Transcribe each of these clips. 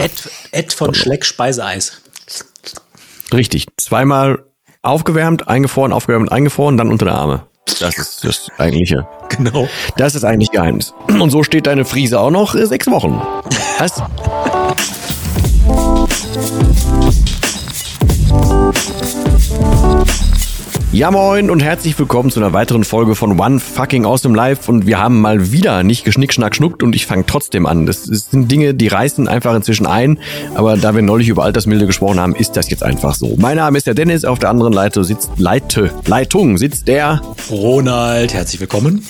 Ed, Ed von Schleck Speiseeis. Richtig. Zweimal aufgewärmt, eingefroren, aufgewärmt, eingefroren, dann unter der Arme. Das ist das eigentliche. Genau. Das ist eigentlich Geheimnis. Und so steht deine Friese auch noch äh, sechs Wochen. Was? Ja moin und herzlich willkommen zu einer weiteren Folge von One Fucking Awesome Life und wir haben mal wieder nicht geschnick, schnuckt und ich fange trotzdem an. Das sind Dinge, die reißen einfach inzwischen ein, aber da wir neulich über Altersmilde gesprochen haben, ist das jetzt einfach so. Mein Name ist der Dennis, auf der anderen Leitung sitzt Leite, Leitung sitzt der Ronald, herzlich willkommen.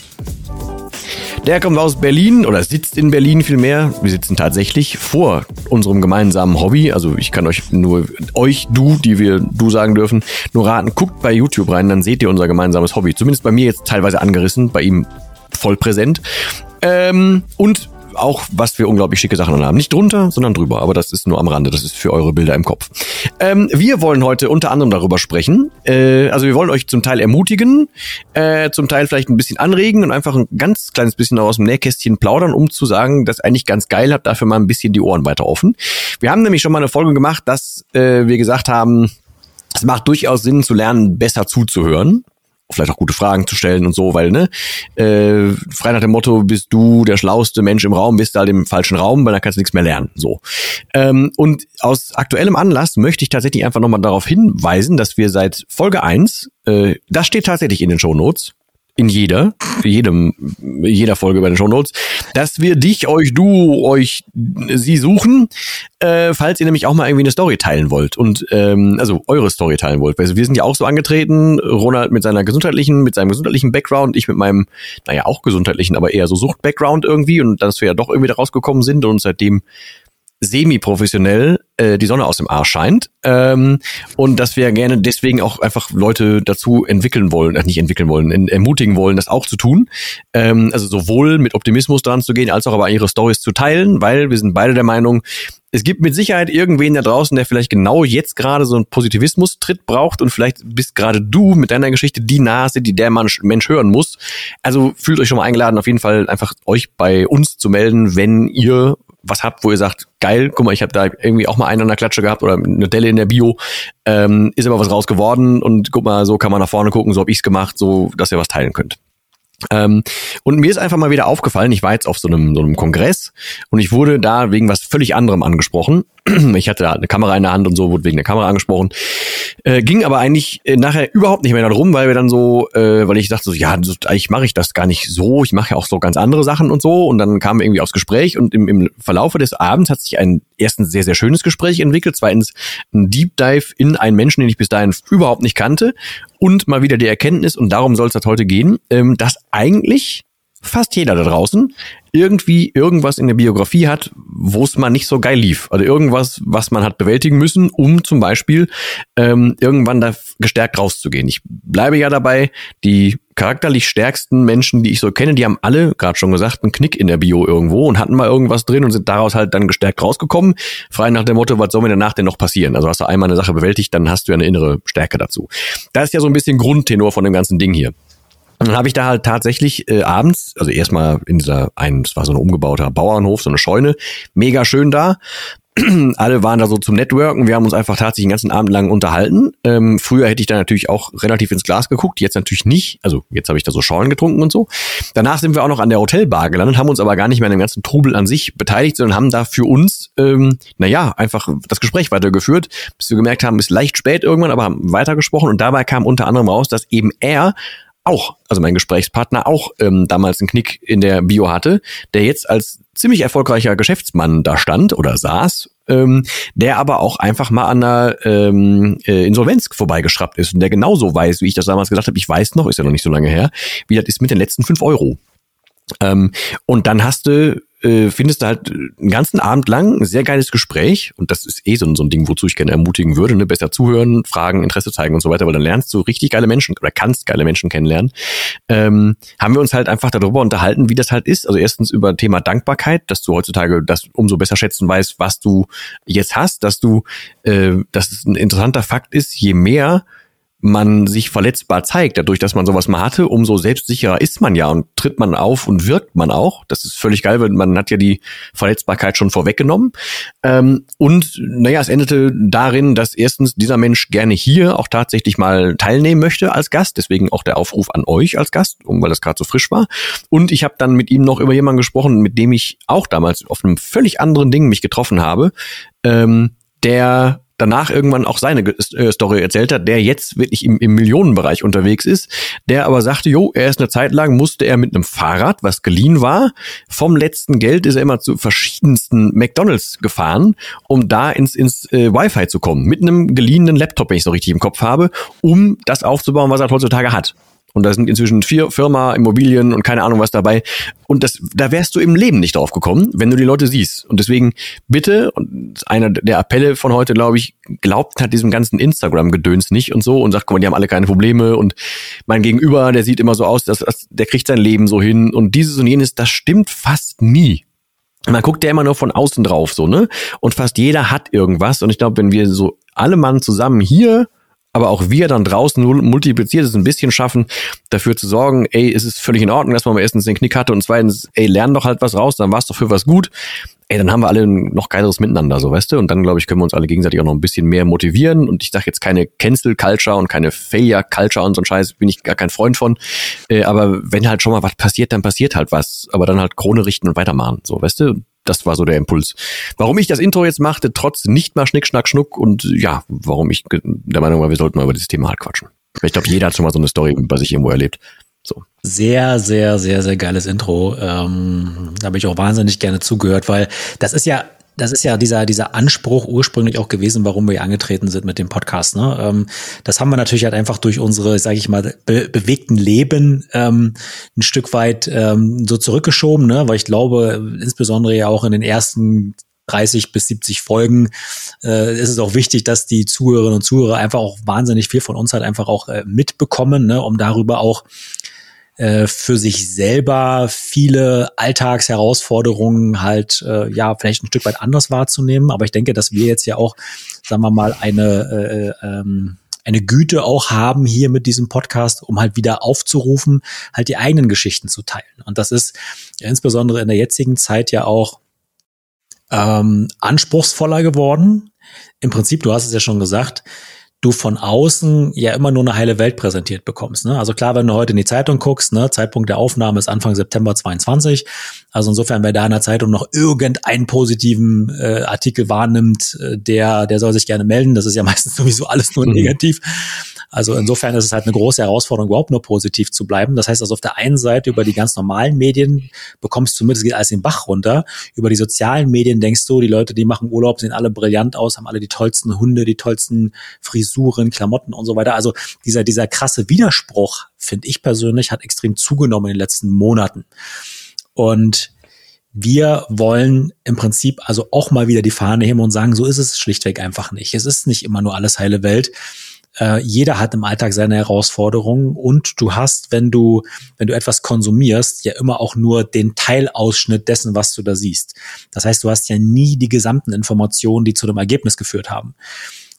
Der kommt aus Berlin oder sitzt in Berlin vielmehr. Wir sitzen tatsächlich vor unserem gemeinsamen Hobby. Also ich kann euch nur, euch, du, die wir du sagen dürfen, nur raten, guckt bei YouTube rein, dann seht ihr unser gemeinsames Hobby. Zumindest bei mir jetzt teilweise angerissen, bei ihm voll präsent. Ähm, und auch, was für unglaublich schicke Sachen haben. Nicht drunter, sondern drüber. Aber das ist nur am Rande. Das ist für eure Bilder im Kopf. Ähm, wir wollen heute unter anderem darüber sprechen. Äh, also wir wollen euch zum Teil ermutigen, äh, zum Teil vielleicht ein bisschen anregen und einfach ein ganz kleines bisschen aus dem Nähkästchen plaudern, um zu sagen, dass eigentlich ganz geil hat, dafür mal ein bisschen die Ohren weiter offen. Wir haben nämlich schon mal eine Folge gemacht, dass äh, wir gesagt haben, es macht durchaus Sinn zu lernen, besser zuzuhören vielleicht auch gute Fragen zu stellen und so, weil, ne, äh, frei nach dem Motto, bist du der schlauste Mensch im Raum, bist du halt im falschen Raum, weil dann kannst du nichts mehr lernen. So. Ähm, und aus aktuellem Anlass möchte ich tatsächlich einfach nochmal darauf hinweisen, dass wir seit Folge eins, äh, das steht tatsächlich in den Show Notes, in jeder, jedem, jeder Folge bei den Show Notes, dass wir dich, euch, du, euch, sie suchen, äh, falls ihr nämlich auch mal irgendwie eine Story teilen wollt und ähm, also eure Story teilen wollt. Weil wir sind ja auch so angetreten, Ronald mit seiner gesundheitlichen, mit seinem gesundheitlichen Background, ich mit meinem, naja, auch gesundheitlichen, aber eher so Sucht-Background irgendwie und dass wir ja doch irgendwie da rausgekommen sind und seitdem semi-professionell äh, die Sonne aus dem Arsch scheint ähm, und dass wir gerne deswegen auch einfach Leute dazu entwickeln wollen, äh, nicht entwickeln wollen, in, ermutigen wollen, das auch zu tun. Ähm, also sowohl mit Optimismus dran zu gehen, als auch aber ihre Stories zu teilen, weil wir sind beide der Meinung, es gibt mit Sicherheit irgendwen da draußen, der vielleicht genau jetzt gerade so einen Positivismus-Tritt braucht und vielleicht bist gerade du mit deiner Geschichte die Nase, die der Mensch, hören muss. Also fühlt euch schon mal eingeladen, auf jeden Fall einfach euch bei uns zu melden, wenn ihr was habt, wo ihr sagt, geil, guck mal, ich habe da irgendwie auch mal einen an der Klatsche gehabt oder eine Delle in der Bio, ähm, ist aber was raus geworden und guck mal, so kann man nach vorne gucken, so hab ich's gemacht, so dass ihr was teilen könnt. Ähm, und mir ist einfach mal wieder aufgefallen, ich war jetzt auf so einem, so einem Kongress und ich wurde da wegen was völlig anderem angesprochen. Ich hatte da eine Kamera in der Hand und so, wurde wegen der Kamera angesprochen. Äh, ging aber eigentlich äh, nachher überhaupt nicht mehr darum, weil wir dann so, äh, weil ich dachte so, ja, so, eigentlich mache ich das gar nicht so, ich mache ja auch so ganz andere Sachen und so. Und dann kam irgendwie aufs Gespräch und im, im Verlaufe des Abends hat sich ein erstens sehr, sehr schönes Gespräch entwickelt, zweitens ein Deep Dive in einen Menschen, den ich bis dahin überhaupt nicht kannte und mal wieder die Erkenntnis, und darum soll es heute gehen, ähm, dass eigentlich fast jeder da draußen irgendwie irgendwas in der Biografie hat, wo es mal nicht so geil lief. Also irgendwas, was man hat bewältigen müssen, um zum Beispiel ähm, irgendwann da gestärkt rauszugehen. Ich bleibe ja dabei, die charakterlich stärksten Menschen, die ich so kenne, die haben alle, gerade schon gesagt, einen Knick in der Bio irgendwo und hatten mal irgendwas drin und sind daraus halt dann gestärkt rausgekommen. Frei nach dem Motto, was soll mir danach denn noch passieren? Also hast du einmal eine Sache bewältigt, dann hast du ja eine innere Stärke dazu. Das ist ja so ein bisschen Grundtenor von dem ganzen Ding hier. Und dann habe ich da halt tatsächlich äh, abends, also erstmal in dieser einen, es war so ein umgebauter Bauernhof, so eine Scheune, mega schön da. Alle waren da so zum Networken. Wir haben uns einfach tatsächlich den ganzen Abend lang unterhalten. Ähm, früher hätte ich da natürlich auch relativ ins Glas geguckt, jetzt natürlich nicht. Also jetzt habe ich da so Schorlen getrunken und so. Danach sind wir auch noch an der Hotelbar gelandet, haben uns aber gar nicht mehr an dem ganzen Trubel an sich beteiligt, sondern haben da für uns, ähm, naja, einfach das Gespräch weitergeführt, bis wir gemerkt haben, ist leicht spät irgendwann, aber haben weitergesprochen. Und dabei kam unter anderem raus, dass eben er auch, also mein Gesprächspartner auch ähm, damals einen Knick in der Bio hatte, der jetzt als ziemlich erfolgreicher Geschäftsmann da stand oder saß, ähm, der aber auch einfach mal an einer ähm, äh, Insolvenz vorbeigeschraubt ist und der genauso weiß, wie ich das damals gesagt habe, ich weiß noch, ist ja noch nicht so lange her, wie das ist mit den letzten fünf Euro. Ähm, und dann hast du äh, findest du halt einen ganzen Abend lang ein sehr geiles Gespräch und das ist eh so, so ein Ding, wozu ich gerne ermutigen würde, ne? besser zuhören, Fragen, Interesse zeigen und so weiter, weil dann lernst du richtig geile Menschen oder kannst geile Menschen kennenlernen. Ähm, haben wir uns halt einfach darüber unterhalten, wie das halt ist. Also erstens über Thema Dankbarkeit, dass du heutzutage das umso besser schätzen weißt, was du jetzt hast, dass du, äh, dass es ein interessanter Fakt ist, je mehr man sich verletzbar zeigt, dadurch, dass man sowas mal hatte, umso selbstsicherer ist man ja und tritt man auf und wirkt man auch. Das ist völlig geil, weil man hat ja die Verletzbarkeit schon vorweggenommen. Ähm, und naja, es endete darin, dass erstens dieser Mensch gerne hier auch tatsächlich mal teilnehmen möchte als Gast. Deswegen auch der Aufruf an euch als Gast, weil das gerade so frisch war. Und ich habe dann mit ihm noch über jemanden gesprochen, mit dem ich auch damals auf einem völlig anderen Ding mich getroffen habe, ähm, der danach irgendwann auch seine äh, Story erzählt hat, der jetzt wirklich im, im Millionenbereich unterwegs ist, der aber sagte, jo, er ist eine Zeit lang, musste er mit einem Fahrrad, was geliehen war, vom letzten Geld ist er immer zu verschiedensten McDonalds gefahren, um da ins, ins äh, Wi-Fi zu kommen, mit einem geliehenen Laptop, wenn ich so richtig im Kopf habe, um das aufzubauen, was er heutzutage hat. Und da sind inzwischen vier Firma, Immobilien und keine Ahnung was dabei. Und das, da wärst du im Leben nicht drauf gekommen, wenn du die Leute siehst. Und deswegen bitte, und einer der Appelle von heute, glaube ich, glaubt hat diesem ganzen Instagram-Gedöns nicht und so und sagt, guck mal, die haben alle keine Probleme und mein Gegenüber, der sieht immer so aus, dass, dass der kriegt sein Leben so hin und dieses und jenes, das stimmt fast nie. Man guckt ja immer nur von außen drauf, so, ne? Und fast jeder hat irgendwas. Und ich glaube, wenn wir so alle Mann zusammen hier aber auch wir dann draußen multipliziert es ein bisschen schaffen, dafür zu sorgen, ey, es ist völlig in Ordnung, dass man mal erstens den Knick hatte und zweitens, ey, lern doch halt was raus, dann war es doch für was gut. Ey, dann haben wir alle noch geileres Miteinander, so weißt du? Und dann, glaube ich, können wir uns alle gegenseitig auch noch ein bisschen mehr motivieren. Und ich sage jetzt keine Cancel-Culture und keine Failure-Culture und so ein Scheiß, bin ich gar kein Freund von. Äh, aber wenn halt schon mal was passiert, dann passiert halt was. Aber dann halt Krone richten und weitermachen, so weißt du? Das war so der Impuls. Warum ich das Intro jetzt machte, trotz nicht mal Schnick, Schnack, Schnuck und ja, warum ich der Meinung war, wir sollten mal über dieses Thema halt quatschen. Ich glaube, jeder hat schon mal so eine Story bei sich irgendwo erlebt. So. Sehr, sehr, sehr, sehr geiles Intro. Ähm, da habe ich auch wahnsinnig gerne zugehört, weil das ist ja das ist ja dieser, dieser Anspruch ursprünglich auch gewesen, warum wir angetreten sind mit dem Podcast. Ne? Ähm, das haben wir natürlich halt einfach durch unsere, sage ich mal, be bewegten Leben ähm, ein Stück weit ähm, so zurückgeschoben, ne? weil ich glaube, insbesondere ja auch in den ersten 30 bis 70 Folgen äh, ist es auch wichtig, dass die Zuhörerinnen und Zuhörer einfach auch wahnsinnig viel von uns halt einfach auch äh, mitbekommen, ne? um darüber auch äh, für sich selber viele Alltagsherausforderungen halt äh, ja vielleicht ein Stück weit anders wahrzunehmen. Aber ich denke, dass wir jetzt ja auch, sagen wir mal, eine äh, ähm, eine Güte auch haben hier mit diesem Podcast, um halt wieder aufzurufen, halt die eigenen Geschichten zu teilen. Und das ist insbesondere in der jetzigen Zeit ja auch ähm, anspruchsvoller geworden. Im Prinzip, du hast es ja schon gesagt, du von außen ja immer nur eine heile Welt präsentiert bekommst. Ne? Also klar, wenn du heute in die Zeitung guckst, ne, Zeitpunkt der Aufnahme ist Anfang September 22. Also insofern, wer da in der Zeitung noch irgendeinen positiven äh, Artikel wahrnimmt, äh, der, der soll sich gerne melden. Das ist ja meistens sowieso alles nur mhm. negativ. Also insofern ist es halt eine große Herausforderung, überhaupt nur positiv zu bleiben. Das heißt also auf der einen Seite über die ganz normalen Medien bekommst du mit, es geht alles den Bach runter. Über die sozialen Medien denkst du, die Leute, die machen Urlaub, sehen alle brillant aus, haben alle die tollsten Hunde, die tollsten Frisuren, Klamotten und so weiter. Also dieser, dieser krasse Widerspruch, finde ich persönlich, hat extrem zugenommen in den letzten Monaten. Und wir wollen im Prinzip also auch mal wieder die Fahne heben und sagen, so ist es schlichtweg einfach nicht. Es ist nicht immer nur alles heile Welt. Äh, jeder hat im Alltag seine Herausforderungen und du hast, wenn du, wenn du etwas konsumierst, ja immer auch nur den Teilausschnitt dessen, was du da siehst. Das heißt, du hast ja nie die gesamten Informationen, die zu dem Ergebnis geführt haben.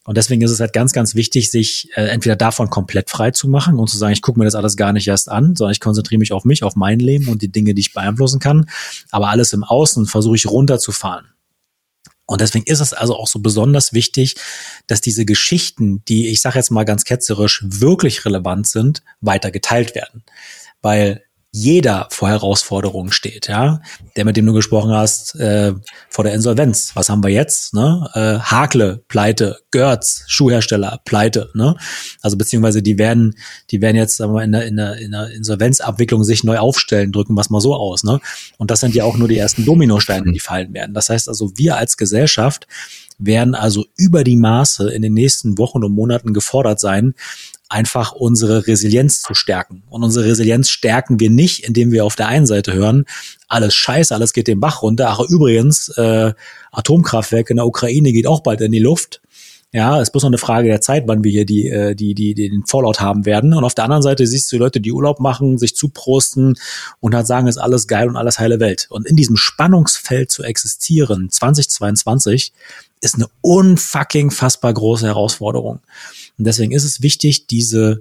Und deswegen ist es halt ganz, ganz wichtig, sich äh, entweder davon komplett frei zu machen und zu sagen, ich gucke mir das alles gar nicht erst an, sondern ich konzentriere mich auf mich, auf mein Leben und die Dinge, die ich beeinflussen kann. Aber alles im Außen versuche ich runterzufahren. Und deswegen ist es also auch so besonders wichtig, dass diese Geschichten, die ich sage jetzt mal ganz ketzerisch wirklich relevant sind, weiter geteilt werden. Weil jeder vor Herausforderungen steht, ja. Der, mit dem du gesprochen hast, äh, vor der Insolvenz. Was haben wir jetzt? Ne? Äh, Hakle, Pleite, Görz, Schuhhersteller, Pleite, ne? Also beziehungsweise die werden, die werden jetzt sagen wir, in, der, in, der, in der Insolvenzabwicklung sich neu aufstellen, drücken es mal so aus, ne? Und das sind ja auch nur die ersten Dominosteine, die fallen werden. Das heißt also, wir als Gesellschaft werden also über die Maße in den nächsten Wochen und Monaten gefordert sein, einfach unsere Resilienz zu stärken. Und unsere Resilienz stärken wir nicht, indem wir auf der einen Seite hören, alles scheiße, alles geht den Bach runter. Ach übrigens, äh, Atomkraftwerk in der Ukraine geht auch bald in die Luft. Ja, ist bloß noch eine Frage der Zeit, wann wir hier die, äh, die, die, den Fallout haben werden. Und auf der anderen Seite siehst du Leute, die Urlaub machen, sich zuprosten und halt sagen, ist alles geil und alles heile Welt. Und in diesem Spannungsfeld zu existieren, 2022, ist eine unfucking fassbar große Herausforderung. Und deswegen ist es wichtig, diese,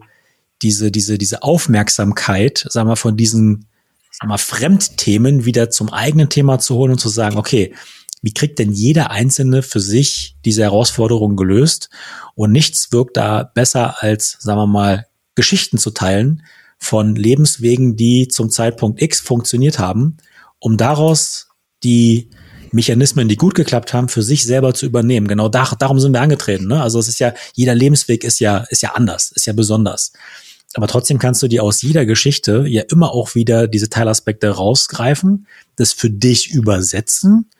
diese, diese, diese Aufmerksamkeit, sagen wir, von diesen, sagen wir, Fremdthemen wieder zum eigenen Thema zu holen und zu sagen, okay, wie kriegt denn jeder Einzelne für sich diese Herausforderung gelöst? Und nichts wirkt da besser als, sagen wir mal, Geschichten zu teilen von Lebenswegen, die zum Zeitpunkt X funktioniert haben, um daraus die Mechanismen, die gut geklappt haben, für sich selber zu übernehmen. Genau da, darum sind wir angetreten. Ne? Also es ist ja, jeder Lebensweg ist ja, ist ja anders, ist ja besonders. Aber trotzdem kannst du dir aus jeder Geschichte ja immer auch wieder diese Teilaspekte rausgreifen, das für dich übersetzen,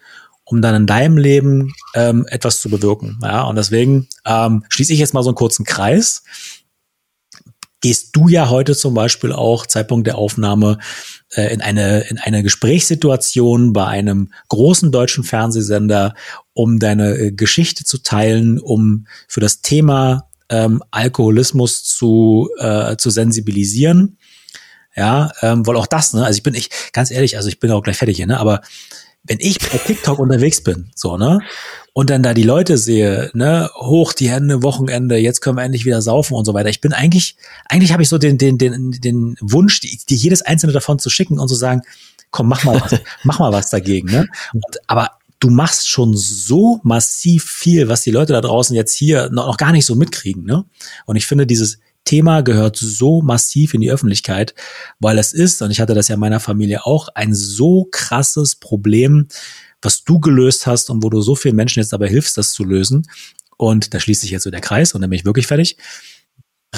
um dann in deinem Leben ähm, etwas zu bewirken. Ja, und deswegen ähm, schließe ich jetzt mal so einen kurzen Kreis. Gehst du ja heute zum Beispiel auch Zeitpunkt der Aufnahme äh, in eine in eine Gesprächssituation bei einem großen deutschen Fernsehsender, um deine äh, Geschichte zu teilen, um für das Thema ähm, Alkoholismus zu, äh, zu sensibilisieren. Ja, ähm, weil auch das, ne, also ich bin, ich, ganz ehrlich, also ich bin auch gleich fertig hier, ne, aber wenn ich bei TikTok unterwegs bin, so, ne, und dann da die Leute sehe, ne, hoch die Hände, Wochenende, jetzt können wir endlich wieder saufen und so weiter. Ich bin eigentlich, eigentlich habe ich so den, den, den, den Wunsch, die, die jedes einzelne davon zu schicken und zu sagen, komm, mach mal was, mach mal was dagegen, ne. Und, aber du machst schon so massiv viel, was die Leute da draußen jetzt hier noch, noch gar nicht so mitkriegen. Ne? Und ich finde, dieses Thema gehört so massiv in die Öffentlichkeit, weil es ist, und ich hatte das ja in meiner Familie auch, ein so krasses Problem, was du gelöst hast und wo du so vielen Menschen jetzt dabei hilfst, das zu lösen. Und da schließt sich jetzt so der Kreis und dann bin ich wirklich fertig.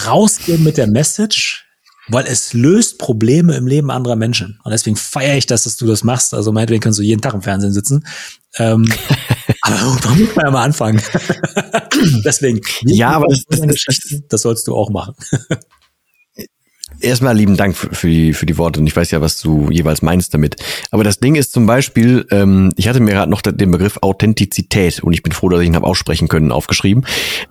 Rausgehen mit der Message, weil es löst Probleme im Leben anderer Menschen. Und deswegen feiere ich das, dass du das machst. Also meinetwegen kannst du jeden Tag im Fernsehen sitzen. Ähm, aber warum muss man ja mal anfangen? deswegen. Ja, aber das, das, das sollst du auch machen. Erstmal lieben Dank für die, für die Worte und ich weiß ja, was du jeweils meinst damit. Aber das Ding ist zum Beispiel, ähm, ich hatte mir gerade noch den Begriff Authentizität und ich bin froh, dass ich ihn habe aussprechen können, aufgeschrieben.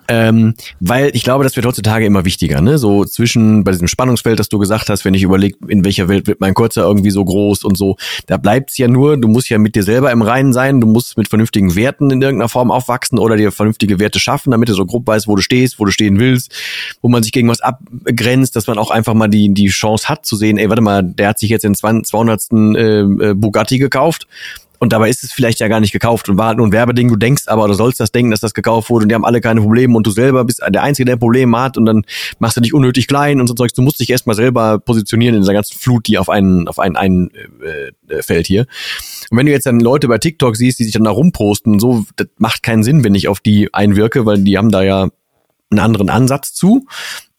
Ähm, weil ich glaube, das wird heutzutage immer wichtiger, ne? So zwischen bei diesem Spannungsfeld, das du gesagt hast, wenn ich überlege, in welcher Welt wird mein Kurzer irgendwie so groß und so, da bleibt's ja nur, du musst ja mit dir selber im Reinen sein, du musst mit vernünftigen Werten in irgendeiner Form aufwachsen oder dir vernünftige Werte schaffen, damit du so grob weißt, wo du stehst, wo du stehen willst, wo man sich gegen was abgrenzt, dass man auch einfach mal die die, die Chance hat zu sehen, ey, warte mal, der hat sich jetzt den 200. Äh, äh, Bugatti gekauft und dabei ist es vielleicht ja gar nicht gekauft und war halt nur ein Werbeding, du denkst aber, du sollst das denken, dass das gekauft wurde und die haben alle keine Probleme und du selber bist der Einzige, der Probleme hat und dann machst du dich unnötig klein und so Zeugs. Du musst dich erstmal selber positionieren in dieser ganzen Flut, die auf einen, auf einen, einen äh, äh, fällt hier. Und wenn du jetzt dann Leute bei TikTok siehst, die sich dann da rumposten und so, das macht keinen Sinn, wenn ich auf die einwirke, weil die haben da ja einen anderen Ansatz zu.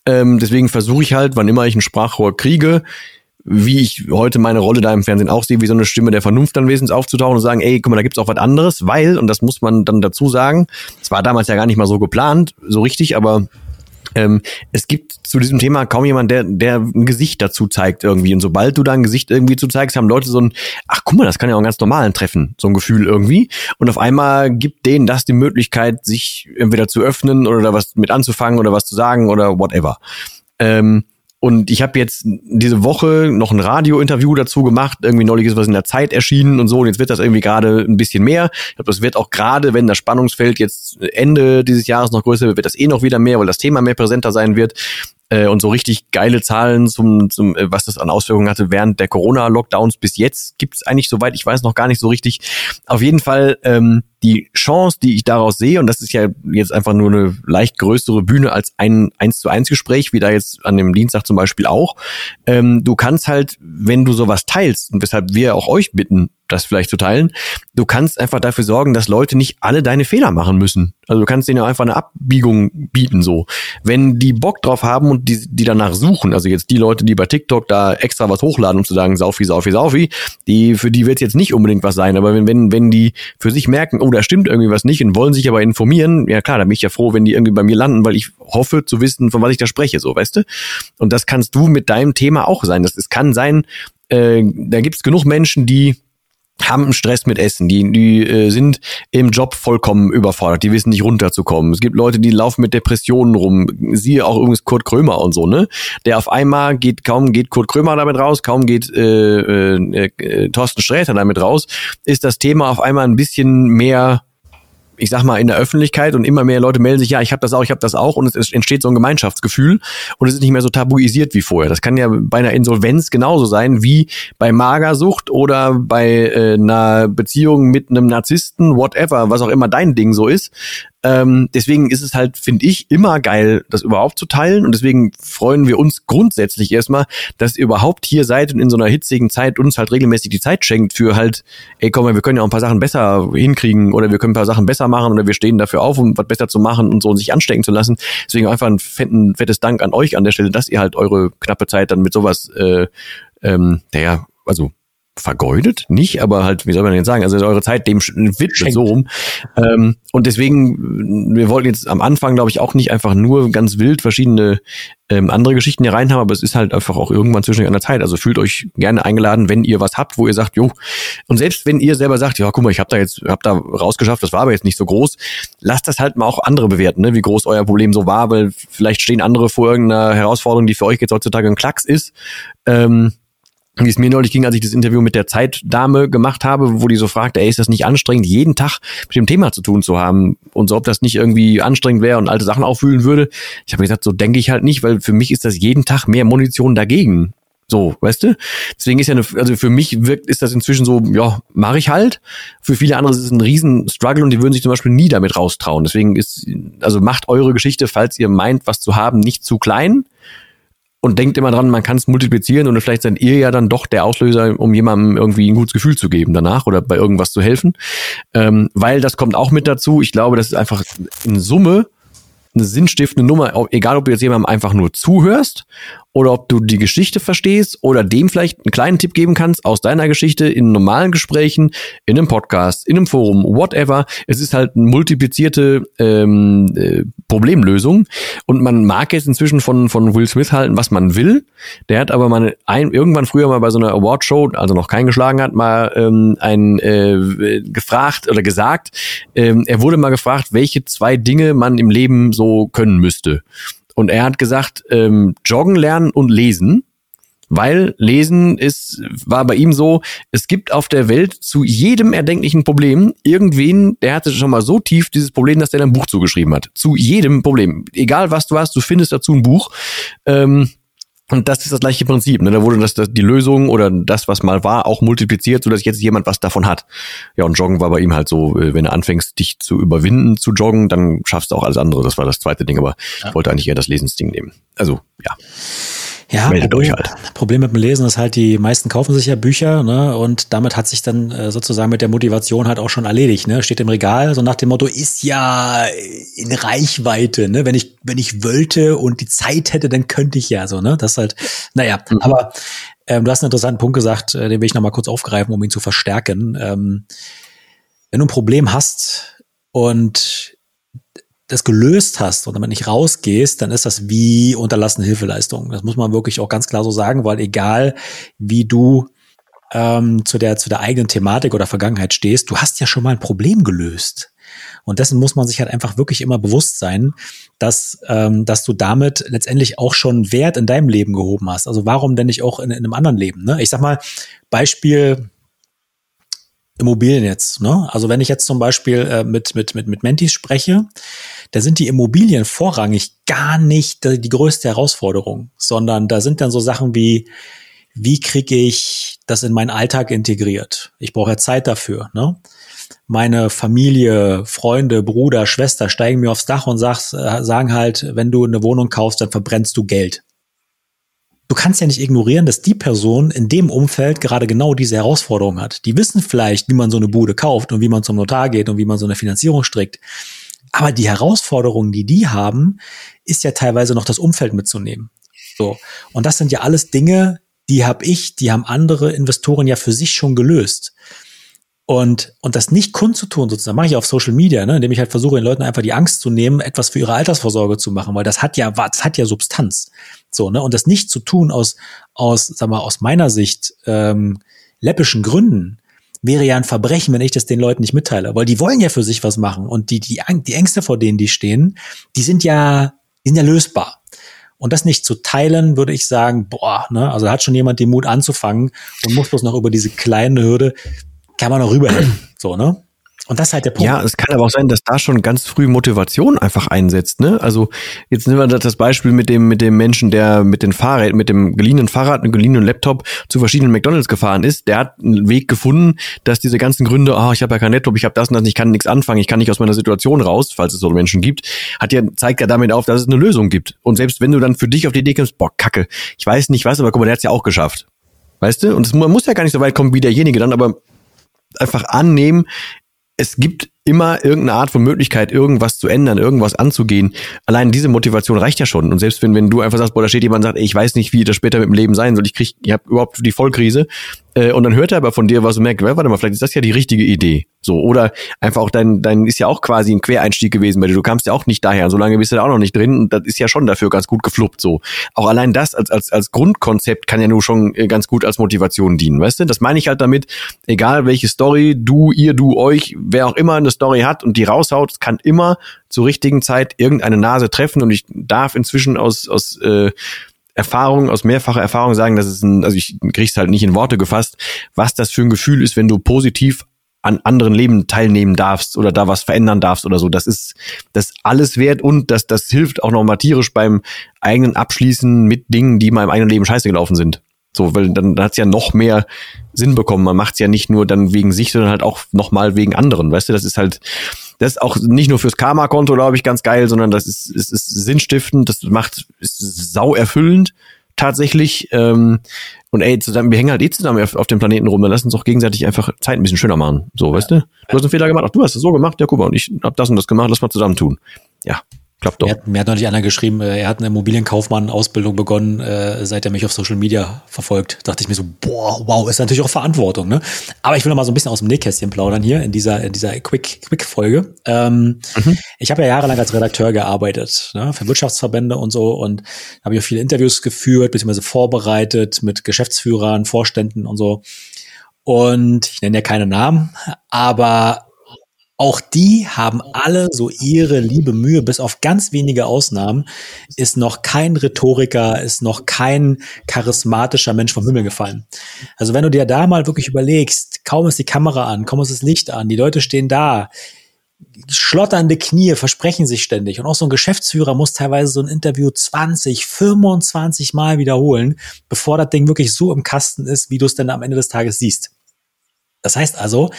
Ähm, deswegen versuche ich halt, wann immer ich ein Sprachrohr kriege, wie ich heute meine Rolle da im Fernsehen auch sehe, wie so eine Stimme der Vernunft dann wesentlich aufzutauchen und sagen, ey, guck mal, da gibt's auch was anderes, weil, und das muss man dann dazu sagen, es war damals ja gar nicht mal so geplant, so richtig, aber ähm, es gibt zu diesem Thema kaum jemand, der, der ein Gesicht dazu zeigt irgendwie. Und sobald du da ein Gesicht irgendwie zu zeigst, haben Leute so ein, ach guck mal, das kann ja auch einen ganz normalen treffen, so ein Gefühl irgendwie. Und auf einmal gibt denen das die Möglichkeit, sich entweder zu öffnen oder da was mit anzufangen oder was zu sagen oder whatever. Ähm, und ich habe jetzt diese Woche noch ein Radio-Interview dazu gemacht. Irgendwie neulich ist was in der Zeit erschienen und so. Und jetzt wird das irgendwie gerade ein bisschen mehr. Ich glaube, das wird auch gerade, wenn das Spannungsfeld jetzt Ende dieses Jahres noch größer wird, wird das eh noch wieder mehr, weil das Thema mehr präsenter sein wird. Äh, und so richtig geile Zahlen zum, zum äh, was das an Auswirkungen hatte während der Corona-Lockdowns bis jetzt gibt's eigentlich, soweit ich weiß, noch gar nicht so richtig. Auf jeden Fall ähm, die Chance, die ich daraus sehe, und das ist ja jetzt einfach nur eine leicht größere Bühne als ein eins zu eins Gespräch, wie da jetzt an dem Dienstag zum Beispiel auch. Ähm, du kannst halt, wenn du sowas teilst, und weshalb wir auch euch bitten, das vielleicht zu teilen. Du kannst einfach dafür sorgen, dass Leute nicht alle deine Fehler machen müssen. Also du kannst denen ja einfach eine Abbiegung bieten so. Wenn die Bock drauf haben und die, die danach suchen, also jetzt die Leute, die bei TikTok da extra was hochladen, um zu sagen, Saufi, Saufi, Saufi, die, für die wird jetzt nicht unbedingt was sein. Aber wenn, wenn, wenn die für sich merken, oh, da stimmt irgendwie was nicht und wollen sich aber informieren, ja klar, da bin ich ja froh, wenn die irgendwie bei mir landen, weil ich hoffe zu wissen, von was ich da spreche, so, weißt du? Und das kannst du mit deinem Thema auch sein. Das, es kann sein, äh, da gibt es genug Menschen, die haben Stress mit Essen, die, die äh, sind im Job vollkommen überfordert, die wissen nicht runterzukommen. Es gibt Leute, die laufen mit Depressionen rum. Siehe auch übrigens Kurt Krömer und so, ne? Der auf einmal geht, kaum geht Kurt Krömer damit raus, kaum geht äh, äh, äh, Thorsten Sträter damit raus, ist das Thema auf einmal ein bisschen mehr ich sag mal, in der Öffentlichkeit und immer mehr Leute melden sich, ja, ich habe das auch, ich habe das auch und es entsteht so ein Gemeinschaftsgefühl und es ist nicht mehr so tabuisiert wie vorher. Das kann ja bei einer Insolvenz genauso sein wie bei Magersucht oder bei äh, einer Beziehung mit einem Narzissten, whatever, was auch immer dein Ding so ist. Ähm, deswegen ist es halt, finde ich, immer geil, das überhaupt zu teilen. Und deswegen freuen wir uns grundsätzlich erstmal, dass ihr überhaupt hier seid und in so einer hitzigen Zeit uns halt regelmäßig die Zeit schenkt für halt, ey, komm mal, wir können ja auch ein paar Sachen besser hinkriegen oder wir können ein paar Sachen besser machen oder wir stehen dafür auf, um was besser zu machen und so und sich anstecken zu lassen. Deswegen einfach ein fetten, fettes Dank an euch an der Stelle, dass ihr halt eure knappe Zeit dann mit sowas, äh, ähm, naja, also vergeudet, nicht, aber halt, wie soll man denn sagen, also eure Zeit dem widmet so rum. Ähm, und deswegen, wir wollten jetzt am Anfang, glaube ich, auch nicht einfach nur ganz wild verschiedene ähm, andere Geschichten hier reinhaben, aber es ist halt einfach auch irgendwann zwischendurch an der Zeit. Also fühlt euch gerne eingeladen, wenn ihr was habt, wo ihr sagt, jo, und selbst wenn ihr selber sagt, ja, guck mal, ich habe da jetzt, hab da rausgeschafft, das war aber jetzt nicht so groß, lasst das halt mal auch andere bewerten, ne, wie groß euer Problem so war, weil vielleicht stehen andere vor irgendeiner Herausforderung, die für euch jetzt heutzutage ein Klacks ist. Ähm, wie es mir neulich ging, als ich das Interview mit der Zeitdame gemacht habe, wo die so fragte, ey, ist das nicht anstrengend, jeden Tag mit dem Thema zu tun zu haben und so, ob das nicht irgendwie anstrengend wäre und alte Sachen auffühlen würde. Ich habe gesagt, so denke ich halt nicht, weil für mich ist das jeden Tag mehr Munition dagegen. So, weißt du? Deswegen ist ja eine, also für mich wirkt, ist das inzwischen so, ja, mache ich halt. Für viele andere ist es ein riesen Struggle und die würden sich zum Beispiel nie damit raustrauen. Deswegen ist, also macht eure Geschichte, falls ihr meint, was zu haben, nicht zu klein und denkt immer dran, man kann es multiplizieren und vielleicht seid ihr ja dann doch der Auslöser, um jemandem irgendwie ein gutes Gefühl zu geben danach oder bei irgendwas zu helfen. Ähm, weil das kommt auch mit dazu. Ich glaube, das ist einfach in Summe eine sinnstiftende Nummer, egal ob du jetzt jemandem einfach nur zuhörst oder ob du die Geschichte verstehst oder dem vielleicht einen kleinen Tipp geben kannst aus deiner Geschichte in normalen Gesprächen, in einem Podcast, in einem Forum, whatever. Es ist halt eine multiplizierte ähm, äh, Problemlösung und man mag jetzt inzwischen von, von Will Smith halten, was man will. Der hat aber mal ein, irgendwann früher mal bei so einer Awardshow, also noch kein geschlagen hat, mal ähm, ein äh, gefragt oder gesagt, ähm, er wurde mal gefragt, welche zwei Dinge man im Leben so können müsste. Und er hat gesagt, ähm, joggen lernen und lesen. Weil Lesen ist, war bei ihm so, es gibt auf der Welt zu jedem erdenklichen Problem irgendwen, der hatte schon mal so tief dieses Problem, dass der ein Buch zugeschrieben hat. Zu jedem Problem. Egal was du hast, du findest dazu ein Buch. Ähm, und das ist das gleiche Prinzip. Ne? Da wurde das, das, die Lösung oder das, was mal war, auch multipliziert, sodass jetzt jemand was davon hat. Ja, und Joggen war bei ihm halt so, äh, wenn du anfängst, dich zu überwinden, zu joggen, dann schaffst du auch alles andere. Das war das zweite Ding, aber ja. ich wollte eigentlich eher das Lesensding nehmen. Also, ja. Ja, Meldet Problem, euch halt. Problem mit dem Lesen ist halt, die meisten kaufen sich ja Bücher, ne? Und damit hat sich dann äh, sozusagen mit der Motivation halt auch schon erledigt, ne? Steht im Regal, so nach dem Motto, ist ja in Reichweite, ne? Wenn ich, wenn ich wollte und die Zeit hätte, dann könnte ich ja so, ne? Das ist halt, naja, mhm. aber ähm, du hast einen interessanten Punkt gesagt, äh, den will ich nochmal kurz aufgreifen, um ihn zu verstärken. Ähm, wenn du ein Problem hast und das gelöst hast und damit nicht rausgehst, dann ist das wie unterlassene Hilfeleistung. Das muss man wirklich auch ganz klar so sagen, weil egal wie du ähm, zu der zu der eigenen Thematik oder Vergangenheit stehst, du hast ja schon mal ein Problem gelöst. Und dessen muss man sich halt einfach wirklich immer bewusst sein, dass, ähm, dass du damit letztendlich auch schon Wert in deinem Leben gehoben hast. Also warum denn nicht auch in, in einem anderen Leben? Ne? Ich sag mal, Beispiel Immobilien jetzt. Ne? Also wenn ich jetzt zum Beispiel äh, mit, mit, mit, mit Mentis spreche, da sind die Immobilien vorrangig gar nicht die größte Herausforderung, sondern da sind dann so Sachen wie, wie kriege ich das in meinen Alltag integriert? Ich brauche ja Zeit dafür. Ne? Meine Familie, Freunde, Bruder, Schwester steigen mir aufs Dach und sagst, äh, sagen halt, wenn du eine Wohnung kaufst, dann verbrennst du Geld. Du kannst ja nicht ignorieren, dass die Person in dem Umfeld gerade genau diese Herausforderung hat. Die wissen vielleicht, wie man so eine Bude kauft und wie man zum Notar geht und wie man so eine Finanzierung strickt. Aber die Herausforderungen, die die haben, ist ja teilweise noch das Umfeld mitzunehmen. So. Und das sind ja alles Dinge, die habe ich, die haben andere Investoren ja für sich schon gelöst. Und, und das nicht kundzutun, sozusagen, mache ich auf Social Media, ne, indem ich halt versuche, den Leuten einfach die Angst zu nehmen, etwas für ihre Altersvorsorge zu machen, weil das hat ja, das hat ja Substanz. So, ne? Und das nicht zu tun aus, aus, sag mal, aus meiner Sicht ähm, läppischen Gründen, wäre ja ein Verbrechen, wenn ich das den Leuten nicht mitteile. Weil die wollen ja für sich was machen. Und die, die, die Ängste, vor denen die stehen, die sind ja, die sind ja lösbar. Und das nicht zu teilen, würde ich sagen, boah, ne, also da hat schon jemand den Mut anzufangen und muss bloß noch über diese kleine Hürde, kann man noch rüberhelfen. So, ne? Und das ist halt der Punkt. Ja, es kann aber auch sein, dass da schon ganz früh Motivation einfach einsetzt. Ne? Also jetzt nehmen wir das Beispiel mit dem mit dem Menschen, der mit den Fahrrad, mit dem geliehenen Fahrrad, einem geliehenen Laptop zu verschiedenen McDonalds gefahren ist. Der hat einen Weg gefunden, dass diese ganzen Gründe, oh, ich habe ja kein Laptop, ich habe das und das, ich kann nichts anfangen, ich kann nicht aus meiner Situation raus, falls es so Menschen gibt, hat ja zeigt ja damit auf, dass es eine Lösung gibt. Und selbst wenn du dann für dich auf die Idee kommst, boah, Kacke, ich weiß nicht was, aber guck mal, der hat's ja auch geschafft. Weißt du? Und es, man muss ja gar nicht so weit kommen wie derjenige dann, aber einfach annehmen, es gibt immer irgendeine Art von Möglichkeit, irgendwas zu ändern, irgendwas anzugehen. Allein diese Motivation reicht ja schon. Und selbst wenn, wenn du einfach sagst, boah, da steht jemand und sagt, ey, ich weiß nicht, wie das später mit dem Leben sein soll, ich krieg, ich habe überhaupt die Vollkrise, äh, und dann hört er aber von dir was und merkt, warte mal, vielleicht ist das ja die richtige Idee. So, oder einfach auch dein, dein ist ja auch quasi ein Quereinstieg gewesen bei dir. Du kamst ja auch nicht daher. So lange bist du da auch noch nicht drin und das ist ja schon dafür ganz gut gefluppt. So. Auch allein das als, als, als Grundkonzept kann ja nur schon äh, ganz gut als Motivation dienen. Weißt du? Das meine ich halt damit, egal welche Story du, ihr, du, euch, wer auch immer eine Story hat und die raushaut, kann immer zur richtigen Zeit irgendeine Nase treffen und ich darf inzwischen aus, aus äh, Erfahrung, aus mehrfacher Erfahrung sagen, dass es ein, also ich krieg's halt nicht in Worte gefasst, was das für ein Gefühl ist, wenn du positiv an anderen Leben teilnehmen darfst oder da was verändern darfst oder so. Das ist das alles wert und das, das hilft auch nochmal tierisch beim eigenen Abschließen mit Dingen, die mal im eigenen Leben scheiße gelaufen sind. So, weil dann, dann hat's ja noch mehr Sinn bekommen. Man macht's ja nicht nur dann wegen sich, sondern halt auch nochmal wegen anderen. Weißt du, das ist halt, das ist auch nicht nur fürs Karma-Konto, glaube ich, ganz geil, sondern das ist, ist, ist sinnstiftend, das macht, ist sau erfüllend tatsächlich. Ähm, und ey, zusammen, wir hängen halt eh zusammen auf, auf dem Planeten rum, dann lass uns auch gegenseitig einfach Zeit ein bisschen schöner machen. So, weißt du? Du hast einen Fehler gemacht, ach, du hast es so gemacht, ja, guck mal, und ich hab das und das gemacht, lass mal zusammen tun. Ja. Klappt doch. Mir hat, mir hat neulich einer geschrieben, äh, er hat eine Immobilienkaufmann-Ausbildung begonnen, äh, seit er mich auf Social Media verfolgt. Dachte ich mir so, boah, wow, ist natürlich auch Verantwortung, ne? Aber ich will noch mal so ein bisschen aus dem Nähkästchen plaudern hier in dieser, in dieser Quick-Quick-Folge. Ähm, mhm. Ich habe ja jahrelang als Redakteur gearbeitet, ne, für Wirtschaftsverbände und so und habe ja viele Interviews geführt, beziehungsweise vorbereitet mit Geschäftsführern, Vorständen und so. Und ich nenne ja keine Namen, aber auch die haben alle so ihre liebe Mühe, bis auf ganz wenige Ausnahmen, ist noch kein Rhetoriker, ist noch kein charismatischer Mensch vom Himmel gefallen. Also wenn du dir da mal wirklich überlegst, kaum ist die Kamera an, kaum ist das Licht an, die Leute stehen da, schlotternde Knie versprechen sich ständig. Und auch so ein Geschäftsführer muss teilweise so ein Interview 20, 25 Mal wiederholen, bevor das Ding wirklich so im Kasten ist, wie du es denn am Ende des Tages siehst. Das heißt also,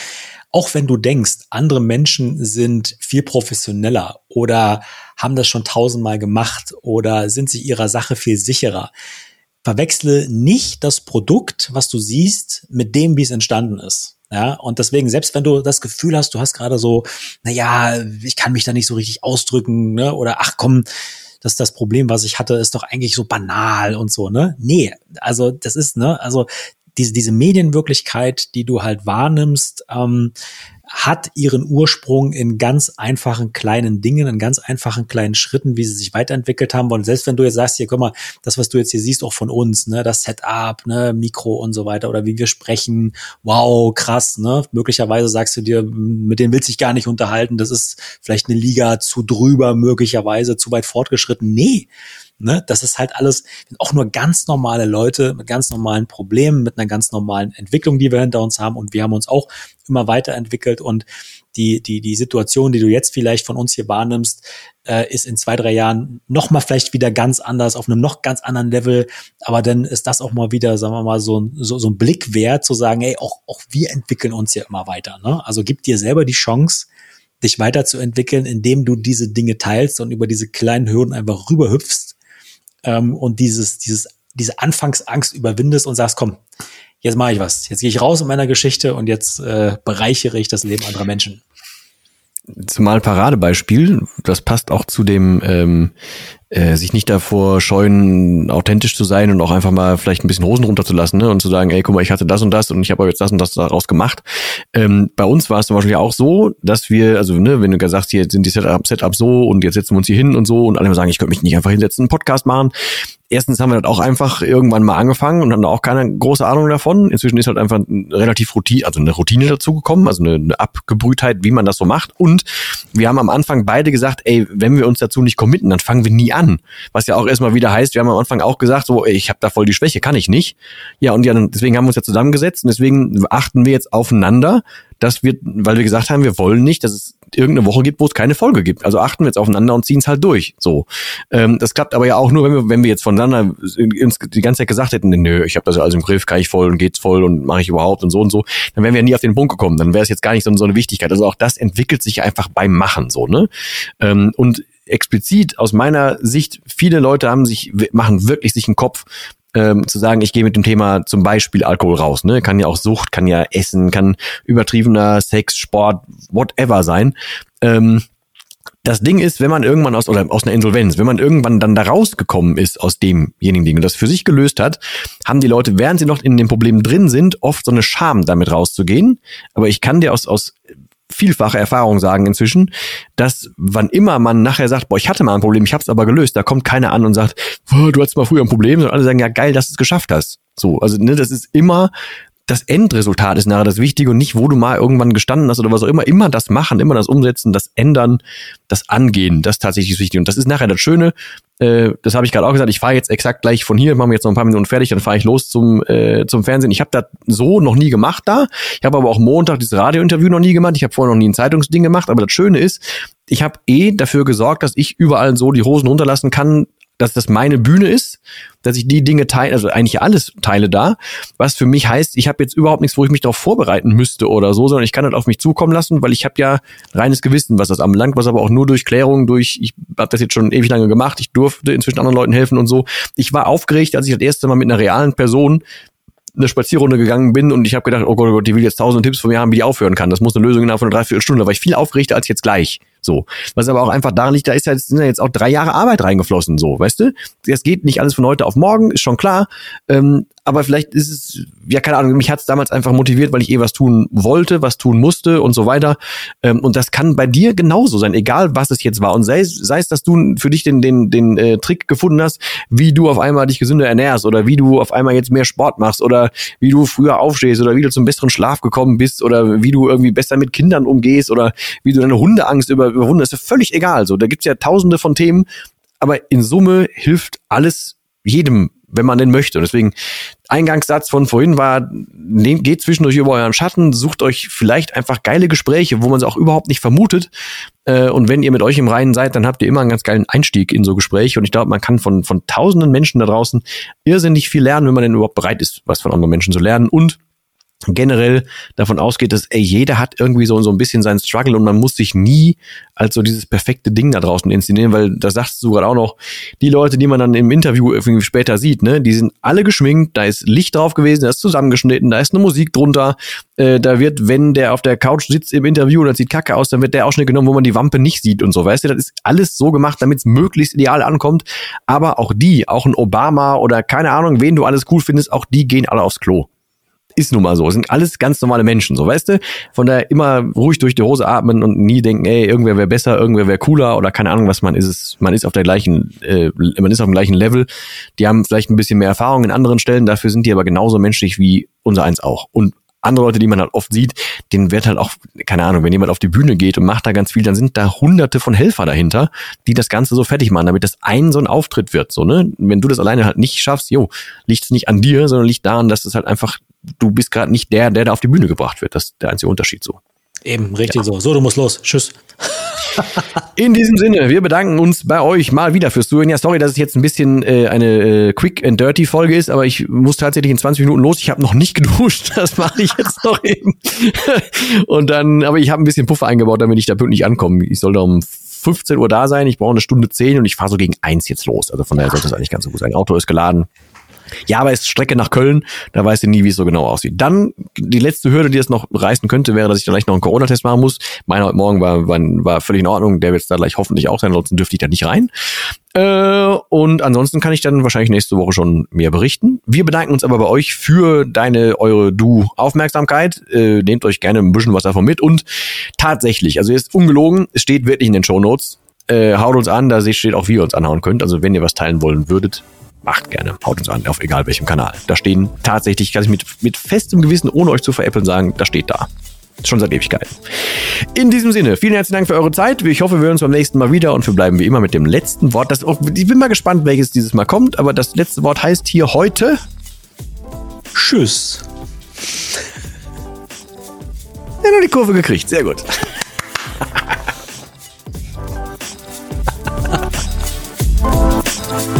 auch wenn du denkst, andere Menschen sind viel professioneller oder haben das schon tausendmal gemacht oder sind sich ihrer Sache viel sicherer, verwechsle nicht das Produkt, was du siehst, mit dem, wie es entstanden ist. Ja, und deswegen, selbst wenn du das Gefühl hast, du hast gerade so, na ja, ich kann mich da nicht so richtig ausdrücken, ne, oder ach komm, das das Problem, was ich hatte, ist doch eigentlich so banal und so, ne? Nee, also das ist, ne, also diese, diese Medienwirklichkeit, die du halt wahrnimmst, ähm, hat ihren Ursprung in ganz einfachen kleinen Dingen, in ganz einfachen kleinen Schritten, wie sie sich weiterentwickelt haben. Und selbst wenn du jetzt sagst, hier, guck mal, das, was du jetzt hier siehst, auch von uns, ne, das Setup, ne, Mikro und so weiter, oder wie wir sprechen, wow, krass, ne, möglicherweise sagst du dir, mit denen willst du dich gar nicht unterhalten, das ist vielleicht eine Liga zu drüber, möglicherweise zu weit fortgeschritten. Nee, Ne? Das ist halt alles auch nur ganz normale Leute mit ganz normalen Problemen, mit einer ganz normalen Entwicklung, die wir hinter uns haben. Und wir haben uns auch immer weiterentwickelt und die, die, die Situation, die du jetzt vielleicht von uns hier wahrnimmst, äh, ist in zwei, drei Jahren nochmal vielleicht wieder ganz anders, auf einem noch ganz anderen Level. Aber dann ist das auch mal wieder, sagen wir mal, so, so, so ein Blick wert, zu sagen, ey, auch, auch wir entwickeln uns ja immer weiter. Ne? Also gib dir selber die Chance, dich weiterzuentwickeln, indem du diese Dinge teilst und über diese kleinen Hürden einfach rüberhüpfst ähm, und dieses, dieses, diese Anfangsangst überwindest und sagst, komm, jetzt mache ich was. Jetzt gehe ich raus in meiner Geschichte und jetzt äh, bereichere ich das Leben anderer Menschen. Zumal Paradebeispiel, das passt auch zu dem ähm, äh, sich nicht davor scheuen, authentisch zu sein und auch einfach mal vielleicht ein bisschen Hosen runterzulassen ne? und zu sagen, ey, guck mal, ich hatte das und das und ich habe jetzt das und das daraus gemacht. Ähm, bei uns war es zum Beispiel auch so, dass wir, also ne, wenn du sagst, hier sind die Setup, Setup so und jetzt setzen wir uns hier hin und so und alle sagen, ich könnte mich nicht einfach hinsetzen, einen Podcast machen. Erstens haben wir das auch einfach irgendwann mal angefangen und da auch keine große Ahnung davon. Inzwischen ist halt einfach relativ Routine, also eine Routine dazugekommen, also eine, eine Abgebrühtheit, wie man das so macht. Und wir haben am Anfang beide gesagt, ey, wenn wir uns dazu nicht committen, dann fangen wir nie an an. Was ja auch erstmal wieder heißt, wir haben am Anfang auch gesagt, so, ich habe da voll die Schwäche, kann ich nicht. Ja, und ja, deswegen haben wir uns ja zusammengesetzt und deswegen achten wir jetzt aufeinander, dass wir, weil wir gesagt haben, wir wollen nicht, dass es irgendeine Woche gibt, wo es keine Folge gibt. Also achten wir jetzt aufeinander und ziehen es halt durch. So, ähm, das klappt aber ja auch nur, wenn wir, wenn wir jetzt voneinander uns die ganze Zeit gesagt hätten, nö, ich habe das ja alles im Griff, kann ich voll und geht's voll und mache ich überhaupt und so und so, dann wären wir ja nie auf den Punkt gekommen. Dann wäre es jetzt gar nicht so, so eine Wichtigkeit. Also auch das entwickelt sich einfach beim Machen so, ne? Ähm, und explizit aus meiner Sicht, viele Leute haben sich, machen wirklich sich einen Kopf, ähm, zu sagen, ich gehe mit dem Thema zum Beispiel Alkohol raus. Ne? Kann ja auch Sucht, kann ja Essen, kann übertriebener Sex, Sport, whatever sein. Ähm, das Ding ist, wenn man irgendwann aus oder aus einer Insolvenz, wenn man irgendwann dann da rausgekommen ist aus demjenigen Ding und das für sich gelöst hat, haben die Leute, während sie noch in dem Problem drin sind, oft so eine Scham, damit rauszugehen. Aber ich kann dir aus, aus vielfache Erfahrung sagen inzwischen, dass wann immer man nachher sagt, boah, ich hatte mal ein Problem, ich habe es aber gelöst, da kommt keiner an und sagt, du hattest mal früher ein Problem, sondern alle sagen, ja geil, dass du es geschafft hast. So, also ne, das ist immer das Endresultat ist nachher das Wichtige und nicht, wo du mal irgendwann gestanden hast oder was auch immer. Immer das Machen, immer das Umsetzen, das Ändern, das Angehen, das ist tatsächlich wichtig. Und das ist nachher das Schöne. Äh, das habe ich gerade auch gesagt. Ich fahre jetzt exakt gleich von hier, machen wir jetzt noch ein paar Minuten fertig, dann fahre ich los zum äh, zum Fernsehen. Ich habe das so noch nie gemacht da. Ich habe aber auch Montag dieses Radiointerview noch nie gemacht. Ich habe vorher noch nie ein Zeitungsding gemacht. Aber das Schöne ist, ich habe eh dafür gesorgt, dass ich überall so die Hosen runterlassen kann, dass das meine Bühne ist, dass ich die Dinge teile, also eigentlich alles teile da, was für mich heißt, ich habe jetzt überhaupt nichts, wo ich mich darauf vorbereiten müsste oder so, sondern ich kann das auf mich zukommen lassen, weil ich habe ja reines Gewissen, was das anbelangt, was aber auch nur durch Klärung, durch, ich habe das jetzt schon ewig lange gemacht, ich durfte inzwischen anderen Leuten helfen und so. Ich war aufgeregt, als ich das erste Mal mit einer realen Person eine Spazierrunde gegangen bin und ich habe gedacht, oh Gott, oh Gott, die will jetzt tausend Tipps von mir haben, wie die aufhören kann. Das muss eine Lösung innerhalb von einer Dreiviertelstunde. Da war ich viel aufgeregter als jetzt gleich. So. Was aber auch einfach daran liegt, da ist ja jetzt, sind ja jetzt auch drei Jahre Arbeit reingeflossen, so, weißt du? Es geht nicht alles von heute auf morgen, ist schon klar. Ähm, aber vielleicht ist es, ja, keine Ahnung, mich hat es damals einfach motiviert, weil ich eh was tun wollte, was tun musste und so weiter. Ähm, und das kann bei dir genauso sein, egal was es jetzt war. Und sei, es, sei es, dass du für dich den, den, den äh, Trick gefunden hast, wie du auf einmal dich gesünder ernährst oder wie du auf einmal jetzt mehr Sport machst oder wie du früher aufstehst oder wie du zum besseren Schlaf gekommen bist oder wie du irgendwie besser mit Kindern umgehst oder wie du deine Hundeangst über, überwunden hast. Ist ja völlig egal. So, da gibt's ja tausende von Themen, aber in Summe hilft alles jedem wenn man denn möchte. Und deswegen, Eingangssatz von vorhin war, nehmt, geht zwischendurch über euren Schatten, sucht euch vielleicht einfach geile Gespräche, wo man es auch überhaupt nicht vermutet. Äh, und wenn ihr mit euch im Reinen seid, dann habt ihr immer einen ganz geilen Einstieg in so Gespräche. Und ich glaube, man kann von, von tausenden Menschen da draußen irrsinnig viel lernen, wenn man denn überhaupt bereit ist, was von anderen Menschen zu lernen. Und generell davon ausgeht, dass ey, jeder hat irgendwie so, so ein bisschen seinen Struggle und man muss sich nie als so dieses perfekte Ding da draußen inszenieren, weil da sagst du gerade auch noch, die Leute, die man dann im Interview irgendwie später sieht, ne, die sind alle geschminkt, da ist Licht drauf gewesen, da ist zusammengeschnitten, da ist eine Musik drunter, äh, da wird, wenn der auf der Couch sitzt im Interview und das sieht kacke aus, dann wird der Ausschnitt genommen, wo man die Wampe nicht sieht und so, weißt du, das ist alles so gemacht, damit es möglichst ideal ankommt, aber auch die, auch ein Obama oder keine Ahnung, wen du alles cool findest, auch die gehen alle aufs Klo ist nun mal so. Es sind alles ganz normale Menschen, so weißt du? Von daher immer ruhig durch die Hose atmen und nie denken, ey, irgendwer wäre besser, irgendwer wäre cooler oder keine Ahnung, was man ist. Man ist auf der gleichen, äh, man ist auf dem gleichen Level. Die haben vielleicht ein bisschen mehr Erfahrung in anderen Stellen, dafür sind die aber genauso menschlich wie unser eins auch. Und andere Leute, die man halt oft sieht, denen wird halt auch, keine Ahnung, wenn jemand auf die Bühne geht und macht da ganz viel, dann sind da hunderte von Helfer dahinter, die das Ganze so fertig machen, damit das ein so ein Auftritt wird, so, ne? Wenn du das alleine halt nicht schaffst, jo, liegt es nicht an dir, sondern liegt daran, dass es halt einfach, du bist gerade nicht der, der da auf die Bühne gebracht wird. Das ist der einzige Unterschied so. Eben, richtig ja. so. So, du musst los. Tschüss. In diesem Sinne, wir bedanken uns bei euch mal wieder fürs Zuhören. Ja, sorry, dass es jetzt ein bisschen äh, eine äh, Quick and Dirty Folge ist, aber ich muss tatsächlich in 20 Minuten los. Ich habe noch nicht geduscht, das mache ich jetzt noch eben. Und dann, aber ich habe ein bisschen Puffer eingebaut, damit ich da pünktlich ankomme. Ich soll da um 15 Uhr da sein, ich brauche eine Stunde 10 und ich fahre so gegen eins jetzt los. Also von daher sollte es eigentlich ganz so gut sein. Auto ist geladen. Ja, aber es ist Strecke nach Köln, da weißt du nie, wie es so genau aussieht. Dann die letzte Hürde, die es noch reißen könnte, wäre, dass ich dann gleich noch einen Corona-Test machen muss. Meiner heute Morgen war, war, war völlig in Ordnung, der wird es da gleich hoffentlich auch sein, ansonsten dürfte ich da nicht rein. Äh, und ansonsten kann ich dann wahrscheinlich nächste Woche schon mehr berichten. Wir bedanken uns aber bei euch für deine, eure Du-Aufmerksamkeit. Äh, nehmt euch gerne ein bisschen was davon mit. Und tatsächlich, also ist ungelogen, es steht wirklich in den Show Notes. Äh, haut uns an, da steht auch, wie ihr uns anhauen könnt. Also wenn ihr was teilen wollen würdet, macht gerne. Haut uns an, auf egal welchem Kanal. Da stehen tatsächlich, kann ich mit, mit festem Gewissen, ohne euch zu veräppeln, sagen, da steht da. Schon seit Ewigkeiten. In diesem Sinne, vielen herzlichen Dank für eure Zeit. Ich hoffe, wir hören uns beim nächsten Mal wieder und wir bleiben wie immer mit dem letzten Wort. Das, oh, ich bin mal gespannt, welches dieses Mal kommt, aber das letzte Wort heißt hier heute Tschüss. Ja, noch die Kurve gekriegt. Sehr gut.